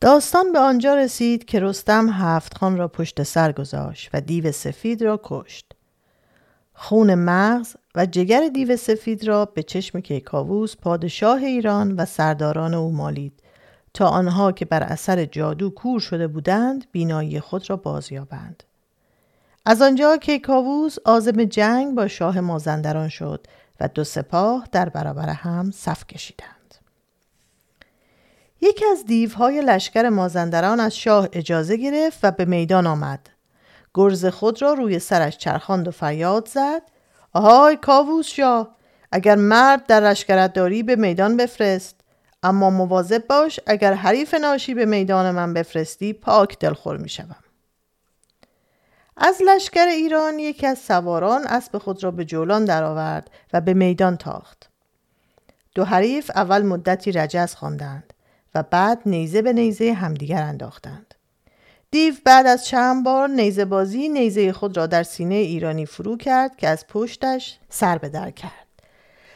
داستان به آنجا رسید که رستم هفت خان را پشت سر گذاشت و دیو سفید را کشت. خون مغز و جگر دیو سفید را به چشم کیکاووس پادشاه ایران و سرداران او مالید تا آنها که بر اثر جادو کور شده بودند بینایی خود را بازیابند. از آنجا کیکاووس آزم جنگ با شاه مازندران شد و دو سپاه در برابر هم صف کشیدند. یکی از دیوهای لشکر مازندران از شاه اجازه گرفت و به میدان آمد. گرز خود را روی سرش چرخاند و فریاد زد آهای کاووس شاه اگر مرد در لشکرت داری به میدان بفرست اما مواظب باش اگر حریف ناشی به میدان من بفرستی پاک دلخور می شوم. از لشکر ایران یکی از سواران اسب خود را به جولان درآورد و به میدان تاخت. دو حریف اول مدتی رجز خواندند و بعد نیزه به نیزه همدیگر انداختند. دیو بعد از چند بار نیزه بازی نیزه خود را در سینه ایرانی فرو کرد که از پشتش سر به در کرد.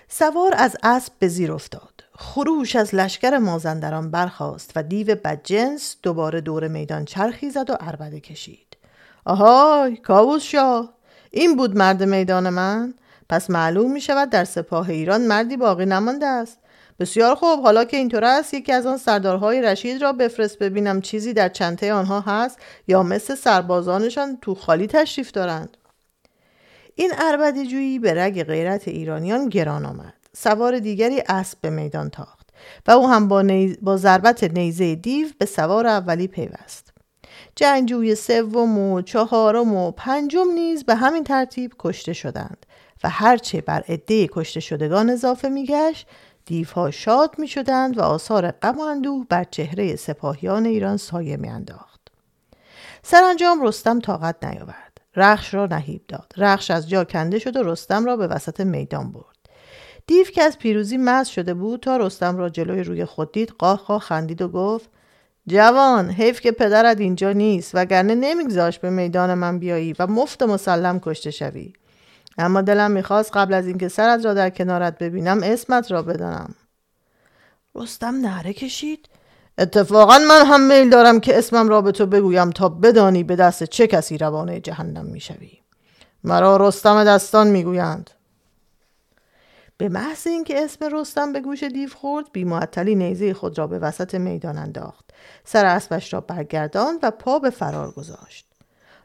سوار از اسب به زیر افتاد. خروش از لشکر مازندران برخاست و دیو بدجنس دوباره دور میدان چرخی زد و عربده کشید. آهای کاووس شاه این بود مرد میدان من پس معلوم می شود در سپاه ایران مردی باقی نمانده است بسیار خوب. حالا که اینطور است یکی از آن سردارهای رشید را بفرست ببینم چیزی در چنته آنها هست یا مثل سربازانشان تو خالی تشریف دارند. این عربدی جویی به رگ غیرت ایرانیان گران آمد. سوار دیگری اسب به میدان تاخت و او هم با, با ضربت نیزه دیو به سوار اولی پیوست. جنگجوی سوم و چهارم و پنجم نیز به همین ترتیب کشته شدند و هرچه بر عده کشته شدگان اضافه میگشت دیوها شاد می شدند و آثار غم و بر چهره سپاهیان ایران سایه می انداخت. سرانجام رستم طاقت نیاورد. رخش را نهیب داد. رخش از جا کنده شد و رستم را به وسط میدان برد. دیو که از پیروزی مز شده بود تا رستم را جلوی روی خود دید قاه قاه خندید و گفت جوان حیف که پدرت اینجا نیست وگرنه نمیگذاشت به میدان من بیایی و مفت مسلم کشته شوی اما دلم می‌خواست قبل از اینکه سرت را در کنارت ببینم اسمت را بدانم. رستم نهره کشید. اتفاقا من هم میل دارم که اسمم را به تو بگویم تا بدانی به دست چه کسی روانه جهنم می‌شوی. مرا رستم دستان می‌گویند. به محض اینکه اسم رستم به گوش دیو خورد بیمعطلی نیزه خود را به وسط میدان انداخت. سر اسبش را برگرداند و پا به فرار گذاشت.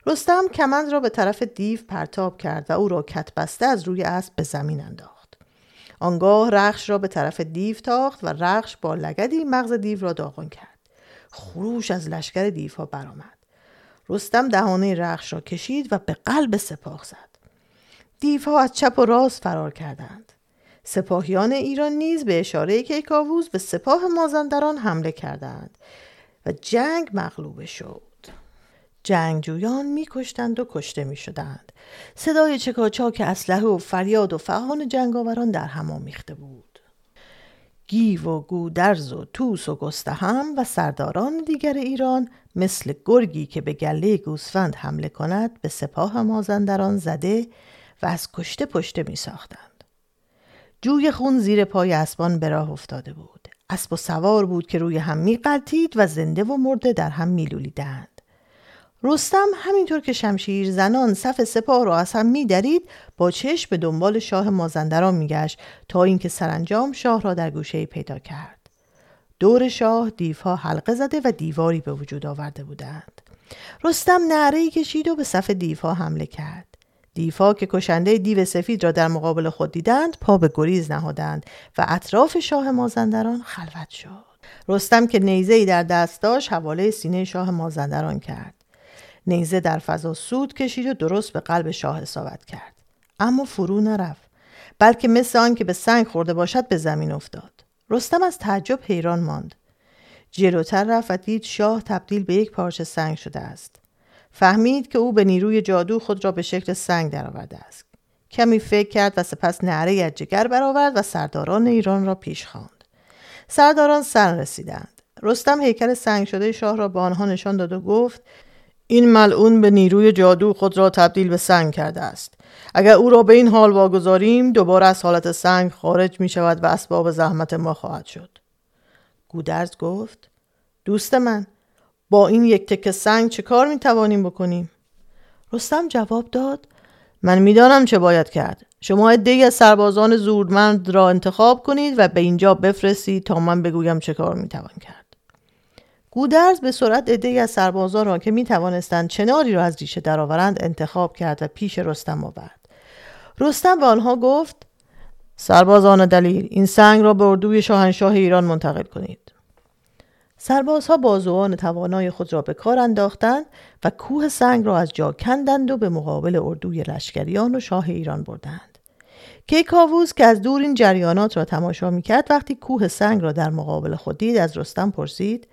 رستم کمند را به طرف دیو پرتاب کرد و او را کت بسته از روی اسب به زمین انداخت. آنگاه رخش را به طرف دیو تاخت و رخش با لگدی مغز دیو را داغان کرد. خروش از لشکر دیوها برآمد. رستم دهانه رخش را کشید و به قلب سپاه زد. دیوها از چپ و راست فرار کردند. سپاهیان ایران نیز به اشاره کیکاووس به سپاه مازندران حمله کردند و جنگ مغلوبه شد. جنگجویان میکشتند و کشته می‌شدند صدای چکاچاک اسلحه و فریاد و فغان جنگاوران در هم آمیخته بود گیو و گودرز و توس و گستهم و سرداران دیگر ایران مثل گرگی که به گله گوسفند حمله کند به سپاه مازندران زده و از کشته پشته می ساختند. جوی خون زیر پای اسبان به راه افتاده بود. اسب و سوار بود که روی هم می و زنده و مرده در هم می لولیدند. رستم همینطور که شمشیر زنان صف سپاه را از هم میدرید با چشم به دنبال شاه مازندران میگشت تا اینکه سرانجام شاه را در گوشه پیدا کرد. دور شاه دیوها حلقه زده و دیواری به وجود آورده بودند. رستم نعره کشید و به صف دیوها حمله کرد. دیوها که کشنده دیو سفید را در مقابل خود دیدند پا به گریز نهادند و اطراف شاه مازندران خلوت شد. رستم که نیزه در دست داشت حواله سینه شاه مازندران کرد. نیزه در فضا سود کشید و درست به قلب شاه اصابت کرد. اما فرو نرفت. بلکه مثل آن که به سنگ خورده باشد به زمین افتاد. رستم از تعجب حیران ماند. جلوتر رفت و دید شاه تبدیل به یک پارچه سنگ شده است. فهمید که او به نیروی جادو خود را به شکل سنگ درآورده است. کمی فکر کرد و سپس نعره از جگر برآورد و سرداران ایران را پیش خواند. سرداران سر رسیدند. رستم هیکل سنگ شده شاه را به آنها نشان داد و گفت این ملعون به نیروی جادو خود را تبدیل به سنگ کرده است. اگر او را به این حال واگذاریم دوباره از حالت سنگ خارج می شود و اسباب زحمت ما خواهد شد. گودرز گفت دوست من با این یک تکه سنگ چه کار می توانیم بکنیم؟ رستم جواب داد من می‌دانم چه باید کرد. شما عدهای از سربازان زورمند را انتخاب کنید و به اینجا بفرستید تا من بگویم چه کار می‌توان کرد. گودرز به سرعت عدهای از سربازان را که می‌توانستند چناری را از ریشه درآورند انتخاب کرد و پیش رستم آورد رستم به آنها گفت سربازان دلیر این سنگ را به اردوی شاهنشاه ایران منتقل کنید سربازها بازوان توانای خود را به کار انداختند و کوه سنگ را از جا کندند و به مقابل اردوی لشکریان و شاه ایران بردند. کیکاووس که از دور این جریانات را تماشا می‌کرد وقتی کوه سنگ را در مقابل خود دید از رستم پرسید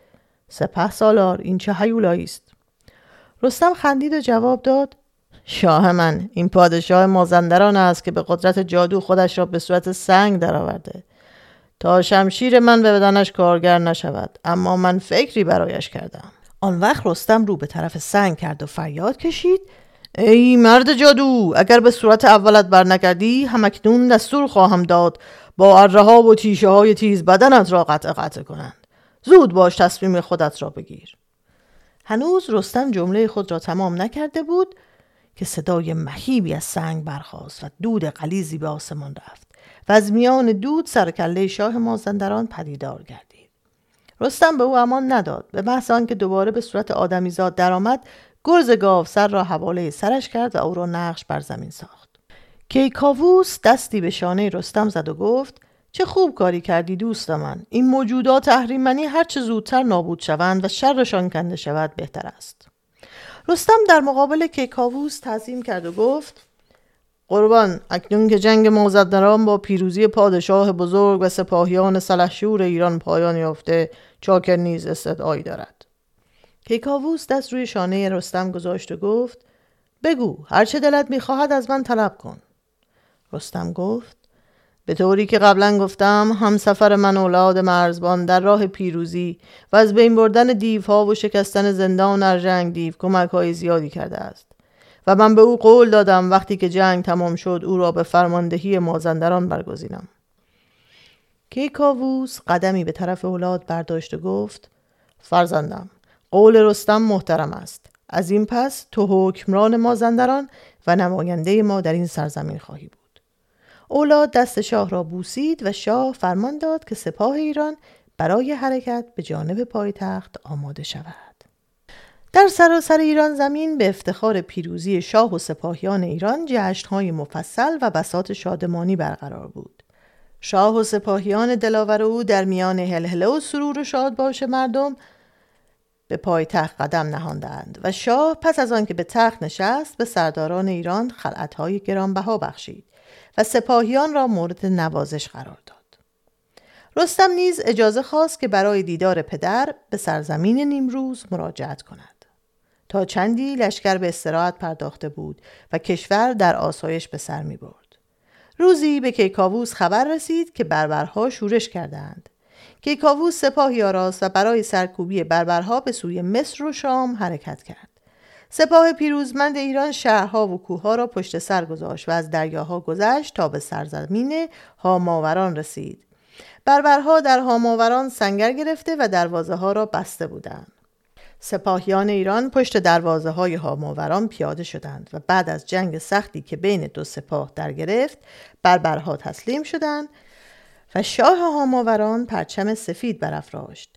سپه سالار این چه حیولایی است؟ رستم خندید و جواب داد شاه من این پادشاه مازندران است که به قدرت جادو خودش را به صورت سنگ درآورده. تا شمشیر من به بدنش کارگر نشود اما من فکری برایش کردم. آن وقت رستم رو به طرف سنگ کرد و فریاد کشید ای مرد جادو اگر به صورت اولت بر نکردی همکنون دستور خواهم داد با اره و تیشه های تیز بدنت را قطع قطع کنند. زود باش تصمیم خودت را بگیر. هنوز رستم جمله خود را تمام نکرده بود که صدای مهیبی از سنگ برخاست و دود قلیزی به آسمان رفت و از میان دود سرکله شاه مازندران پدیدار گردید. رستم به او امان نداد. به محض آنکه دوباره به صورت آدمیزاد درآمد گرز گاو سر را حواله سرش کرد و او را نقش بر زمین ساخت. کیکاووس دستی به شانه رستم زد و گفت چه خوب کاری کردی دوست من. این موجودات اهریمنی هر چه زودتر نابود شوند و شرشان کنده شود بهتر است. رستم در مقابل کیکاووس تعظیم کرد و گفت قربان اکنون که جنگ مازندران با پیروزی پادشاه بزرگ و سپاهیان سلحشور ایران پایان یافته چاکر نیز استدعایی دارد. کیکاووس دست روی شانه رستم گذاشت و گفت بگو هرچه دلت می‌خواهد از من طلب کن. رستم گفت به طوری که قبلا گفتم همسفر من اولاد مرزبان در راه پیروزی و از بین بردن دیوها و شکستن زندان ارژنگ دیو کمک های زیادی کرده است. و من به او قول دادم وقتی که جنگ تمام شد او را به فرماندهی مازندران برگزینم. کیکاووس قدمی به طرف اولاد برداشت و گفت فرزندم قول رستم محترم است. از این پس تو حکمران مازندران و نماینده ما در این سرزمین خواهی بود. اولاد دست شاه را بوسید و شاه فرمان داد که سپاه ایران برای حرکت به جانب پایتخت آماده شود در سراسر ایران زمین به افتخار پیروزی شاه و سپاهیان ایران جشنهای مفصل و بسات شادمانی برقرار بود. شاه و سپاهیان دلاور او در میان هلهله و سرور و شاد باش مردم به پای تخت قدم نهاندند و شاه پس از آنکه به تخت نشست به سرداران ایران خلعتهای گرانبها بخشید و سپاهیان را مورد نوازش قرار داد. رستم نیز اجازه خواست که برای دیدار پدر به سرزمین نیمروز مراجعت کند. تا چندی لشکر به استراحت پرداخته بود و کشور در آسایش به سر می برد. روزی به کیکاووس خبر رسید که بربرها شورش کردند. کیکاووس سپاهی آراست و برای سرکوبی بربرها به سوی مصر و شام حرکت کرد. سپاه پیروزمند ایران شهرها و کوهها را پشت سر گذاشت و از دریاها گذشت تا به سرزمین هاماوران رسید. بربرها در هاماوران سنگر گرفته و دروازه ها را بسته بودند. سپاهیان ایران پشت دروازه های هاماوران پیاده شدند و بعد از جنگ سختی که بین دو سپاه در گرفت بربرها تسلیم شدند و شاه هاماوران پرچم سفید برافراشت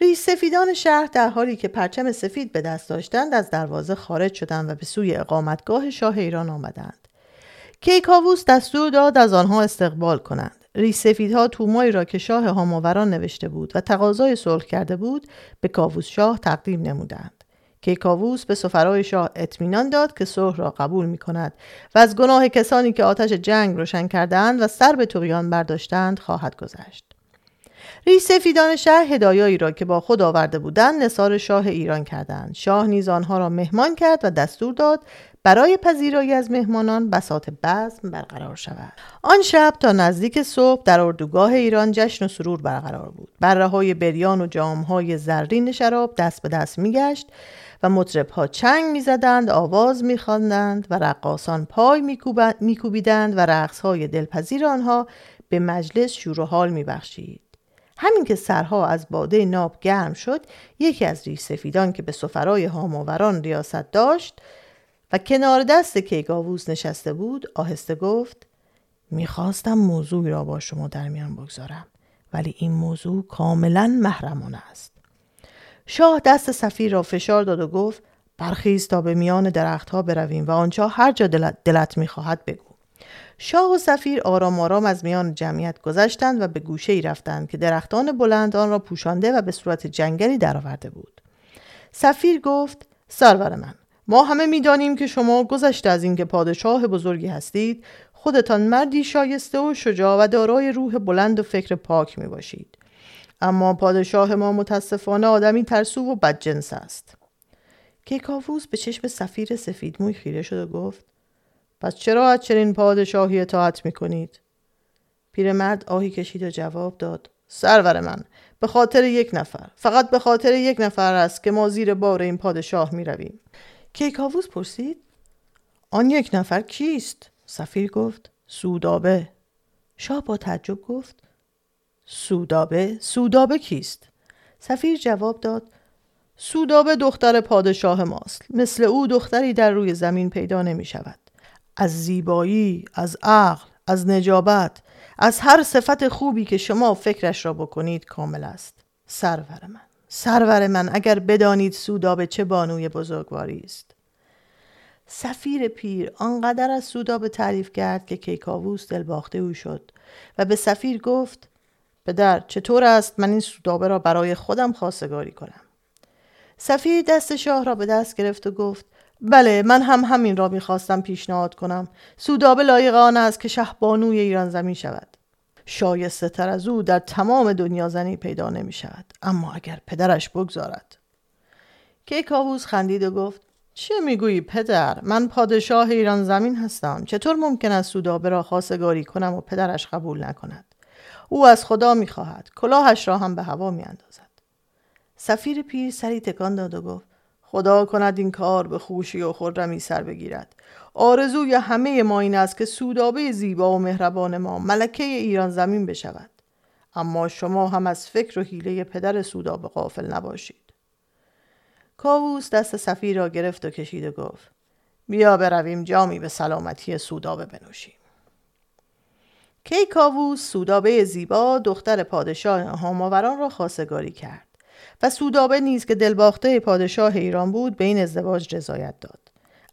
ریش سفیدان شهر در حالی که پرچم سفید به دست داشتند از دروازه خارج شدند و به سوی اقامتگاه شاه ایران آمدند. کیکاووس دستور داد از آنها استقبال کنند. ریسفیدها تومایی را که شاه هاماوران نوشته بود و تقاضای صلح کرده بود به کاووس شاه تقدیم نمودند. که کاووس به سفرای شاه اطمینان داد که صلح را قبول می کند و از گناه کسانی که آتش جنگ روشن کردند و سر به تویان برداشتند خواهد گذشت. ریسفیدان شهر هدایایی را که با خود آورده بودند نصار شاه ایران کردند. شاه نیز آنها را مهمان کرد و دستور داد برای پذیرایی از مهمانان بسات بزم برقرار شود. آن شب تا نزدیک صبح در اردوگاه ایران جشن و سرور برقرار بود. بره های بریان و جامهای زرین شراب دست به دست میگشت و مطربها چنگ می‌زدند آواز میخواندند و رقاسان پای میکوبیدند و رقصهای دلپذیر آنها به مجلس شور و حال میبخشید. همین که سرها از باده ناب گرم شد یکی از ریش سفیدان که به سفرای هاماوران ریاست داشت و کنار دست کیکاووس نشسته بود آهسته گفت می‌خواستم موضوعی را با شما در میان بگذارم ولی این موضوع کاملا محرمانه است. شاه دست سفیر را فشار داد و گفت برخیز تا به میان درختها برویم و آنجا هر جا دلت, دلت می‌خواهد بگو. شاه و سفیر آرام آرام از میان جمعیت گذشتند و به گوشه ای رفتند که درختان بلند آن را پوشانده و به صورت جنگلی درآورده بود سفیر گفت سرور من ما همه می‌دانیم که شما گذشته از اینکه پادشاه بزرگی هستید خودتان مردی شایسته و شجاع و دارای روح بلند و فکر پاک می باشید. اما پادشاه ما متاسفانه آدمی ترسو و بدجنس است. کیکاووس به چشم سفیر سفید موی خیره شد و گفت پس چرا از چنین پادشاهی اطاعت می کنید؟ پیرمرد آهی کشید و جواب داد سرور من به خاطر یک نفر فقط به خاطر یک نفر است که ما زیر بار این پادشاه می رویم کیکاووس پرسید آن یک نفر کیست؟ سفیر گفت سودابه شاه با تعجب گفت سودابه؟ سودابه کیست؟ سفیر جواب داد سودابه دختر پادشاه ماست مثل او دختری در روی زمین پیدا نمی شود از زیبایی، از عقل، از نجابت، از هر صفت خوبی که شما فکرش را بکنید کامل است. سرور من، سرور من اگر بدانید سودابه چه بانوی بزرگواری است. سفیر پیر آنقدر از سودابه تعریف کرد که کیکاووس دلباخته او شد و به سفیر گفت پدر چطور است من این سودابه را برای خودم خواستگاری کنم سفیر دست شاه را به دست گرفت و گفت بله من هم همین را می‌خواستم پیشنهاد کنم. سودابه لایق آن است که شهبانوی ایران زمین شود. شایسته تر از او در تمام دنیا زنی پیدا نمی شود اما اگر پدرش بگذارد. کیکاووس خندید و گفت چه می‌گویی پدر؟ من پادشاه ایران زمین هستم. چطور ممکن است سودابه را خواستگاری کنم و پدرش قبول نکند؟ او از خدا می‌خواهد. کلاهش را هم به هوا میاندازد. سفیر پیر سری تکان داد و گفت خدا کند این کار به خوشی و خرمی سر بگیرد. آرزوی همه ما این است که سودابه زیبا و مهربان ما ملکه ایران زمین بشود. اما شما هم از فکر و حیله پدر سودابه غافل نباشید. کاووس دست سفیر را گرفت و کشید و گفت بیا برویم جامی به سلامتی سودابه بنوشیم. کی کاووس سودابه زیبا دختر پادشاه هاماوران را خواستگاری کرد. و سودابه نیز که دلباخته پادشاه ایران بود به این ازدواج رضایت داد.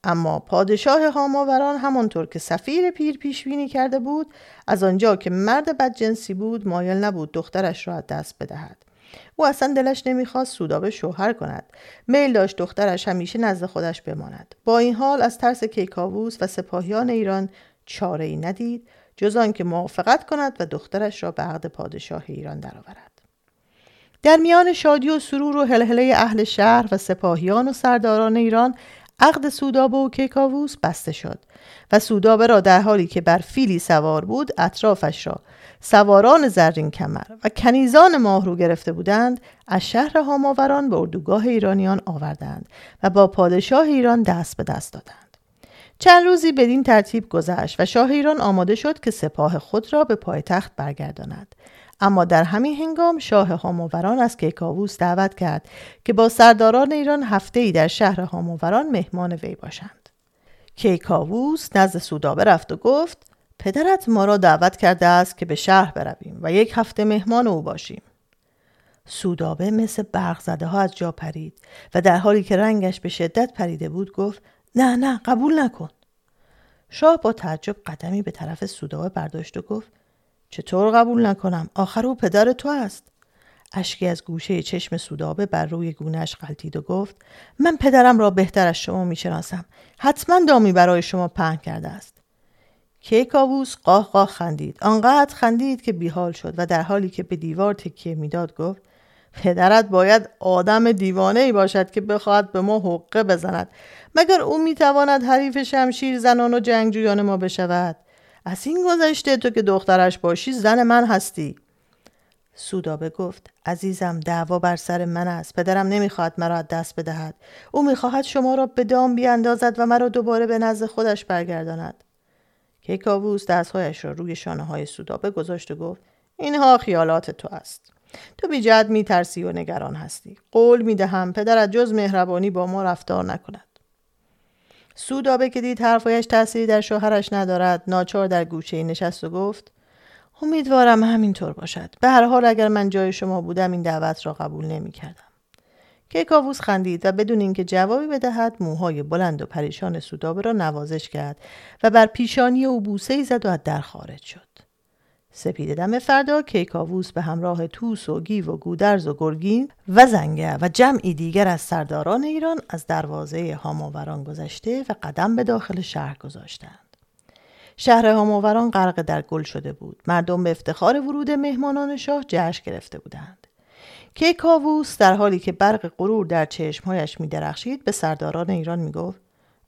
اما پادشاه هاماوران همانطور که سفیر پیر پیش بینی کرده بود از آنجا که مرد بدجنسی بود مایل نبود دخترش را از دست بدهد. او اصلا دلش نمی‌خواست سودابه شوهر کند. میل داشت دخترش همیشه نزد خودش بماند. با این حال از ترس کیکاووس و سپاهیان ایران چاره ای ندید جز آنکه موافقت کند و دخترش را به عقد پادشاه ایران درآورد. در میان شادی و سرور و هلهله اهل شهر و سپاهیان و سرداران ایران عقد سودابه و کیکاووس بسته شد و سودابه را در حالی که بر فیلی سوار بود اطرافش را سواران زرین کمر و کنیزان ماهرو گرفته بودند از شهر هاماوران به اردوگاه ایرانیان آوردند و با پادشاه ایران دست به دست دادند. چند روزی بدین ترتیب گذشت و شاه ایران آماده شد که سپاه خود را به پایتخت برگرداند. اما در همین هنگام شاه هاماوران از کیکاووس دعوت کرد که با سرداران ایران هفته ای در شهر هاماوران مهمان وی باشند. کیکاووس نزد سودابه رفت و گفت پدرت ما را دعوت کرده است که به شهر برویم و یک هفته مهمان او باشیم. سودابه مثل برق زده ها از جا پرید و در حالی که رنگش به شدت پریده بود گفت نه نه قبول نکن. شاه با تعجب قدمی به طرف سودابه برداشت و گفت چطور قبول نکنم؟ آخر او پدر تو است. اشکی از گوشه چشم سودابه بر روی گونهش غلطید و گفت من پدرم را بهتر از شما می‌شناسم. حتما دامی برای شما پهن کرده است. کیکاووس قاه قاه خندید. آنقدر خندید که بیحال شد و در حالی که به دیوار تکیه می‌داد گفت پدرت باید آدم دیوانه ای باشد که بخواهد به ما حقه بزند. مگر او می‌تواند حریف شمشیر زنان و جنگجویان ما بشود؟ از این گذشته تو که دخترش باشی زن من هستی. سودابه گفت عزیزم دعوا بر سر من است. پدرم نمی‌خواهد مرا از دست بدهد. او می‌خواهد شما را به دام بیاندازد و مرا دوباره به نزد خودش برگرداند. کیکاووس دستهایش را روی شانه های سودابه گذاشت و گفت اینها خیالات تو است. تو بی جهت می ترسی و نگران هستی. قول می دهم پدرت جز مهربانی با ما رفتار نکند. سودابه که دید حرفایش تأثیری در شوهرش ندارد ناچار در گوشه نشست و گفت امیدوارم همینطور باشد به هر حال اگر من جای شما بودم این دعوت را قبول نمی کردم. کیکاووس خندید و بدون اینکه جوابی بدهد موهای بلند و پریشان سودابه را نوازش کرد و بر پیشانی او بوسه زد و از در خارج شد. سپید دم فردا کیکاووس به همراه توس و گیو و گودرز و گرگین و زنگه و جمعی دیگر از سرداران ایران از دروازه هاماوران گذشته و قدم به داخل شهر گذاشتند. شهر هاماوران غرق در گل شده بود. مردم به افتخار ورود مهمانان شاه جشن گرفته بودند. کیکاووس در حالی که برق غرور در چشمهایش می درخشید به سرداران ایران می گفت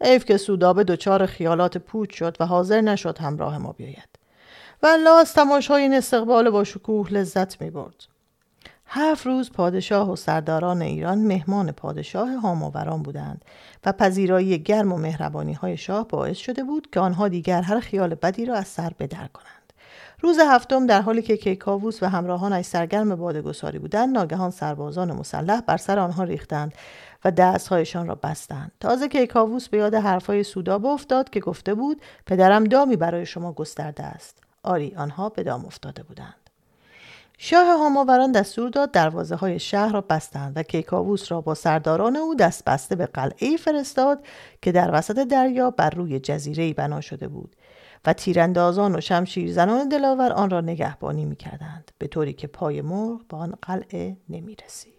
ایف که سودابه دچار خیالات پوچ شد و حاضر نشد همراه ما بیاید. و الله از تماشای این استقبال با شکوه لذت می برد. هفت روز پادشاه و سرداران ایران مهمان پادشاه هاماوران بودند و پذیرایی گرم و مهربانی های شاه باعث شده بود که آنها دیگر هر خیال بدی را از سر بدر کنند. روز هفتم در حالی که کیکاووس و همراهانش سرگرم بادگساری بودند ناگهان سربازان مسلح بر سر آنها ریختند و دستهایشان را بستند تازه کیکاووس به یاد حرفهای سوداب افتاد که گفته بود پدرم دامی برای شما گسترده است آری آنها به دام افتاده بودند شاه هاماوران دستور داد دروازه های شهر را بستند و کیکاووس را با سرداران او دست بسته به قلعه فرستاد که در وسط دریا بر روی جزیره بنا شده بود و تیراندازان و شمشیرزنان دلاور آن را نگهبانی می کردند به طوری که پای مرغ به آن قلعه نمی رسید.